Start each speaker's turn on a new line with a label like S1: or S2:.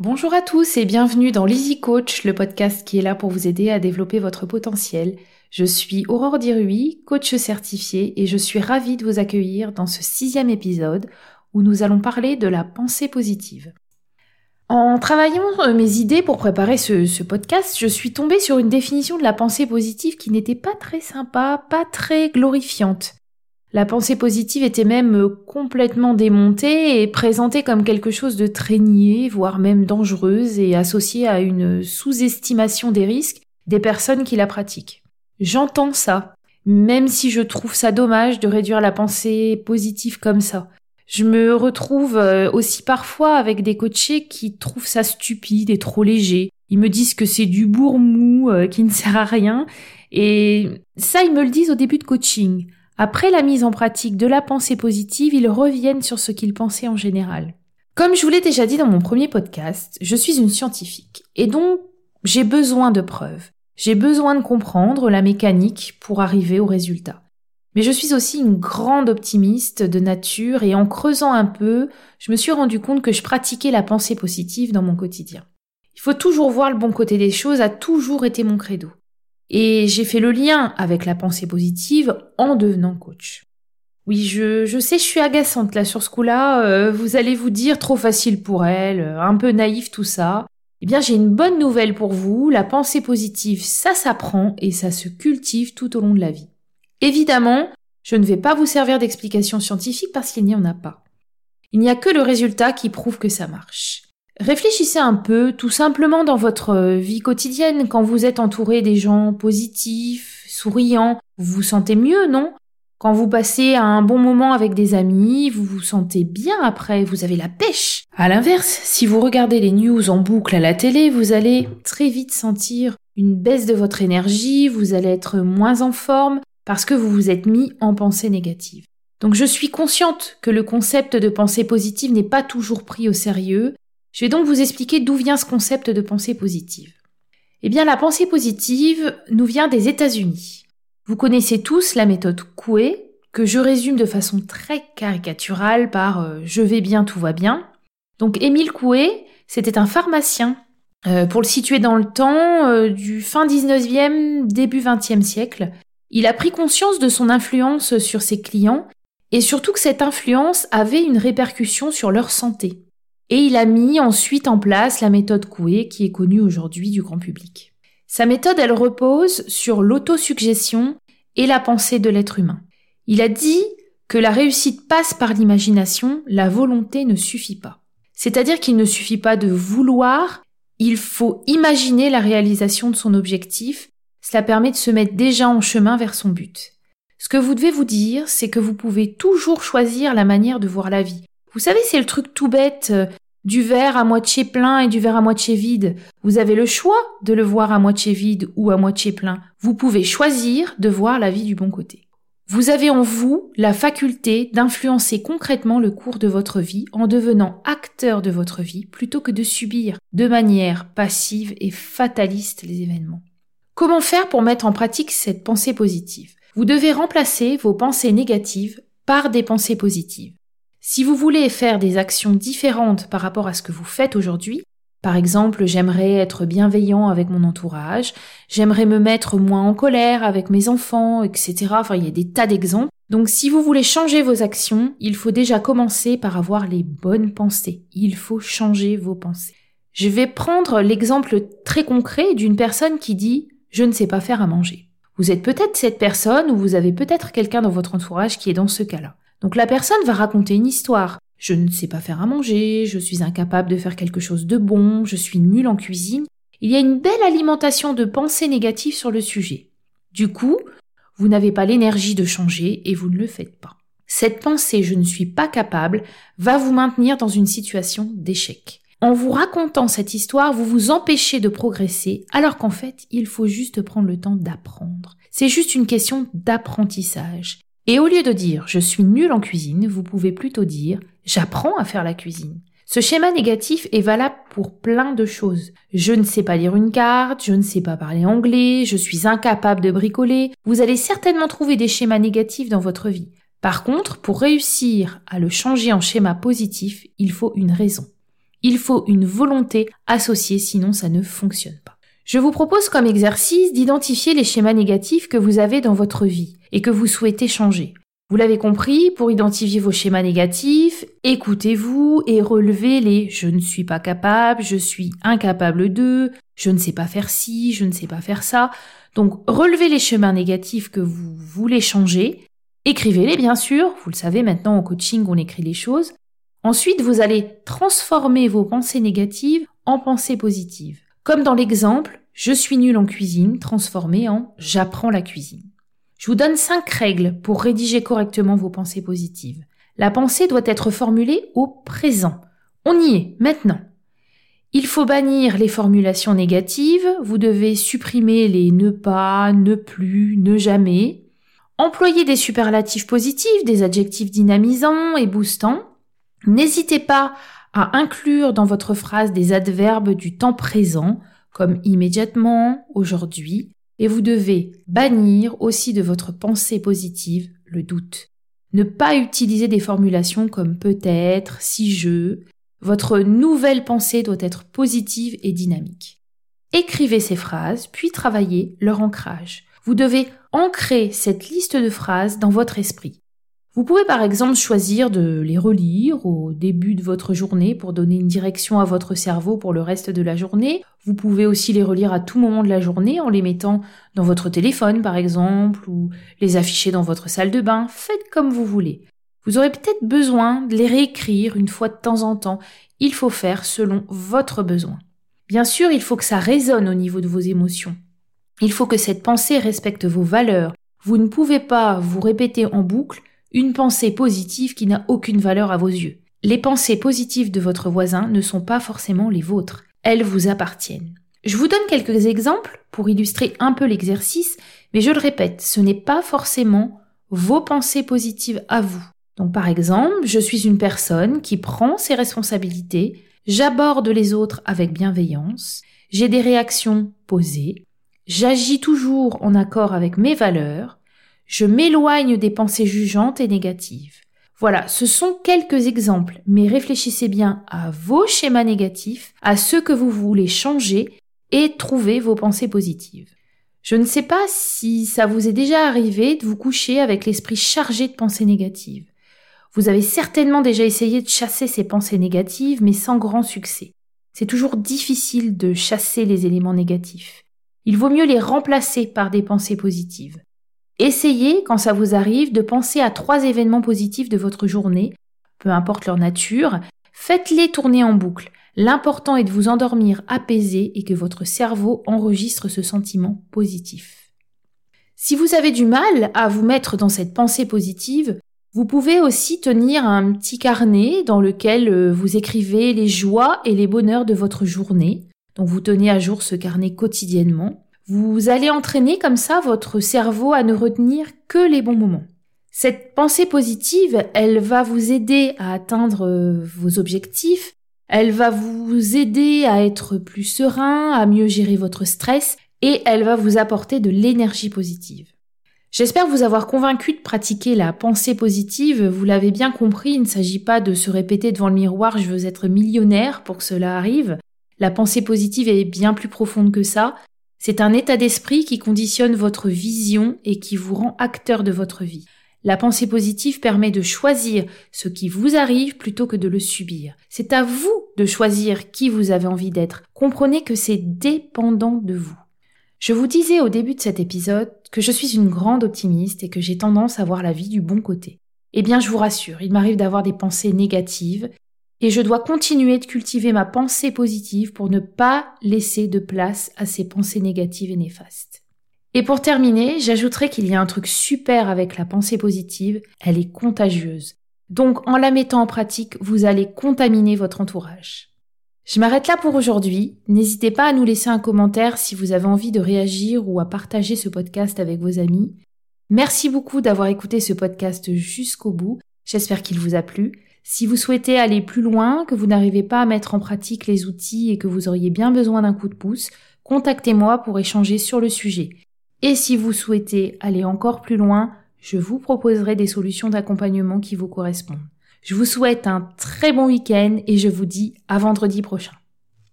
S1: Bonjour à tous et bienvenue dans l'Easy Coach, le podcast qui est là pour vous aider à développer votre potentiel. Je suis Aurore Dirui, coach certifiée et je suis ravie de vous accueillir dans ce sixième épisode où nous allons parler de la pensée positive. En travaillant euh, mes idées pour préparer ce, ce, podcast, je suis tombée sur une définition de la pensée positive qui n'était pas très sympa, pas très glorifiante. La pensée positive était même complètement démontée et présentée comme quelque chose de très voire même dangereuse et associée à une sous-estimation des risques des personnes qui la pratiquent. J'entends ça, même si je trouve ça dommage de réduire la pensée positive comme ça. Je me retrouve euh, aussi parfois avec des coachés qui trouvent ça stupide et trop léger. Ils me disent que c'est du bourmou euh, qui ne sert à rien. Et ça, ils me le disent au début de coaching. Après la mise en pratique de la pensée positive, ils reviennent sur ce qu'ils pensaient en général. Comme je vous l'ai déjà dit dans mon premier podcast, je suis une scientifique et donc j'ai besoin de preuves. J'ai besoin de comprendre la mécanique pour arriver au résultat. Mais je suis aussi une grande optimiste de nature et en creusant un peu, je me suis rendu compte que je pratiquais la pensée positive dans mon quotidien. Il faut toujours voir le bon côté des choses a toujours été mon credo. Et j'ai fait le lien avec la pensée positive en devenant coach. Oui, je, je sais, je suis agaçante là sur ce coup-là. Euh, vous allez vous dire trop facile pour elle, euh, un peu naïf tout ça. Eh bien, j'ai une bonne nouvelle pour vous. La pensée positive, ça s'apprend et ça se cultive tout au long de la vie. Évidemment, je ne vais pas vous servir d'explication scientifique parce qu'il n'y en a pas. Il n'y a que le résultat qui prouve que ça marche. Réfléchissez un peu, tout simplement dans votre euh, vie quotidienne, quand vous êtes entouré des gens positifs, souriants, vous vous sentez mieux, non? Quand vous passez un bon moment avec des amis, vous vous sentez bien après, vous avez la pêche. À l'inverse, si vous regardez les news en boucle à la télé, vous allez très vite sentir une baisse de votre énergie, vous allez être moins en forme parce que vous vous êtes mis en pensée négative. Donc je suis consciente que le concept de pensée positive n'est pas toujours pris au sérieux je vais donc vous expliquer d'où vient ce concept de pensée positive. Eh bien, la pensée positive nous vient des États-Unis. Vous connaissez tous la méthode Coué, que je résume de façon très caricaturale par euh, je vais bien, tout va bien. Donc, Émile Coué, c'était un pharmacien. Euh, pour le situer dans le temps, euh, du fin 19e, début 20e siècle, il a pris conscience de son influence sur ses clients et surtout que cette influence avait une répercussion sur leur santé. Et il a mis ensuite en place la méthode Coué qui est connue aujourd'hui du grand public. Sa méthode, elle repose sur l'autosuggestion et la pensée de l'être humain. Il a dit que la réussite passe par l'imagination, la volonté ne suffit pas. C'est-à-dire qu'il ne suffit pas de vouloir, il faut imaginer la réalisation de son objectif, cela permet de se mettre déjà en chemin vers son but. Ce que vous devez vous dire, c'est que vous pouvez toujours choisir la manière de voir la vie. Vous savez, c'est le truc tout bête euh, du verre à moitié plein et du verre à moitié vide. Vous avez le choix de le voir à moitié vide ou à moitié plein. Vous pouvez choisir de voir la vie du bon côté. Vous avez en vous la faculté d'influencer concrètement le cours de votre vie en devenant acteur de votre vie plutôt que de subir de manière passive et fataliste les événements. Comment faire pour mettre en pratique cette pensée positive? Vous devez remplacer vos pensées négatives par des pensées positives. Si vous voulez faire des actions différentes par rapport à ce que vous faites aujourd'hui, par exemple, j'aimerais être bienveillant avec mon entourage, j'aimerais me mettre moins en colère avec mes enfants, etc. Enfin, il y a des tas d'exemples. Donc, si vous voulez changer vos actions, il faut déjà commencer par avoir les bonnes pensées. Il faut changer vos pensées. Je vais prendre l'exemple très concret d'une personne qui dit je ne sais pas faire à manger. Vous êtes peut-être cette personne ou vous avez peut-être quelqu'un dans votre entourage qui est dans ce cas-là. Donc la personne va raconter une histoire. Je ne sais pas faire à manger, je suis incapable de faire quelque chose de bon, je suis nul en cuisine. Il y a une belle alimentation de pensées négatives sur le sujet. Du coup, vous n'avez pas l'énergie de changer et vous ne le faites pas. Cette pensée je ne suis pas capable va vous maintenir dans une situation d'échec. En vous racontant cette histoire, vous vous empêchez de progresser alors qu'en fait, il faut juste prendre le temps d'apprendre. C'est juste une question d'apprentissage. Et au lieu de dire je suis nul en cuisine, vous pouvez plutôt dire j'apprends à faire la cuisine. Ce schéma négatif est valable pour plein de choses. Je ne sais pas lire une carte, je ne sais pas parler anglais, je suis incapable de bricoler. Vous allez certainement trouver des schémas négatifs dans votre vie. Par contre, pour réussir à le changer en schéma positif, il faut une raison. Il faut une volonté associée, sinon ça ne fonctionne pas. Je vous propose comme exercice d'identifier les schémas négatifs que vous avez dans votre vie et que vous souhaitez changer. Vous l'avez compris, pour identifier vos schémas négatifs, écoutez-vous et relevez les je ne suis pas capable, je suis incapable de, je ne sais pas faire ci, je ne sais pas faire ça. Donc relevez les schémas négatifs que vous voulez changer, écrivez-les bien sûr, vous le savez maintenant en coaching on écrit les choses. Ensuite vous allez transformer vos pensées négatives en pensées positives. Comme dans l'exemple, je suis nul en cuisine, transformé en j'apprends la cuisine. Je vous donne cinq règles pour rédiger correctement vos pensées positives. La pensée doit être formulée au présent. On y est, maintenant. Il faut bannir les formulations négatives, vous devez supprimer les ne pas, ne plus, ne jamais. Employez des superlatifs positifs, des adjectifs dynamisants et boostants. N'hésitez pas à inclure dans votre phrase des adverbes du temps présent, comme immédiatement, aujourd'hui, et vous devez bannir aussi de votre pensée positive le doute. Ne pas utiliser des formulations comme peut-être, si je. Votre nouvelle pensée doit être positive et dynamique. Écrivez ces phrases, puis travaillez leur ancrage. Vous devez ancrer cette liste de phrases dans votre esprit. Vous pouvez par exemple choisir de les relire au début de votre journée pour donner une direction à votre cerveau pour le reste de la journée. Vous pouvez aussi les relire à tout moment de la journée en les mettant dans votre téléphone par exemple ou les afficher dans votre salle de bain. Faites comme vous voulez. Vous aurez peut-être besoin de les réécrire une fois de temps en temps. Il faut faire selon votre besoin. Bien sûr, il faut que ça résonne au niveau de vos émotions. Il faut que cette pensée respecte vos valeurs. Vous ne pouvez pas vous répéter en boucle une pensée positive qui n'a aucune valeur à vos yeux. Les pensées positives de votre voisin ne sont pas forcément les vôtres. Elles vous appartiennent. Je vous donne quelques exemples pour illustrer un peu l'exercice, mais je le répète, ce n'est pas forcément vos pensées positives à vous. Donc par exemple, je suis une personne qui prend ses responsabilités, j'aborde les autres avec bienveillance, j'ai des réactions posées, j'agis toujours en accord avec mes valeurs, je m'éloigne des pensées jugeantes et négatives. Voilà, ce sont quelques exemples, mais réfléchissez bien à vos schémas négatifs, à ceux que vous voulez changer et trouvez vos pensées positives. Je ne sais pas si ça vous est déjà arrivé de vous coucher avec l'esprit chargé de pensées négatives. Vous avez certainement déjà essayé de chasser ces pensées négatives, mais sans grand succès. C'est toujours difficile de chasser les éléments négatifs. Il vaut mieux les remplacer par des pensées positives. Essayez, quand ça vous arrive, de penser à trois événements positifs de votre journée, peu importe leur nature, faites-les tourner en boucle. L'important est de vous endormir apaisé et que votre cerveau enregistre ce sentiment positif. Si vous avez du mal à vous mettre dans cette pensée positive, vous pouvez aussi tenir un petit carnet dans lequel euh, vous écrivez les joies et les bonheurs de votre journée. Donc vous tenez à jour ce carnet quotidiennement. Vous allez entraîner comme ça votre cerveau à ne retenir que les bons moments. Cette pensée positive, elle va vous aider à atteindre euh, vos objectifs, elle va vous aider à être plus serein, à mieux gérer votre stress et elle va vous apporter de l'énergie positive. J'espère vous avoir convaincu de pratiquer la pensée positive. Vous l'avez bien compris, il ne s'agit pas de se répéter devant le miroir je veux être millionnaire pour que cela arrive. La pensée positive est bien plus profonde que ça. C'est un état d'esprit qui conditionne votre vision et qui vous rend acteur de votre vie. La pensée positive permet de choisir ce qui vous arrive plutôt que de le subir. C'est à vous de choisir qui vous avez envie d'être. Comprenez que c'est dépendant de vous. Je vous disais au début de cet épisode que je suis une grande optimiste et que j'ai tendance à voir la vie du bon côté. Eh bien, je vous rassure, il m'arrive d'avoir des pensées négatives et je dois continuer de cultiver ma pensée positive pour ne pas laisser de place à ces pensées négatives et néfastes. Et pour terminer, j'ajouterai qu'il y a un truc super avec la pensée positive, elle est contagieuse. Donc en la mettant en pratique, vous allez contaminer votre entourage. Je m'arrête là pour aujourd'hui. N'hésitez pas à nous laisser un commentaire si vous avez envie de réagir ou à partager ce podcast avec vos amis. Merci beaucoup d'avoir écouté ce podcast jusqu'au bout. J'espère qu'il vous a plu. Si vous souhaitez aller plus loin, que vous n'arrivez pas à mettre en pratique les outils et que vous auriez bien besoin d'un coup de pouce, contactez-moi pour échanger sur le sujet. Et si vous souhaitez aller encore plus loin, je vous proposerai des solutions d'accompagnement qui vous correspondent. Je vous souhaite un très bon week-end et je vous dis à vendredi prochain.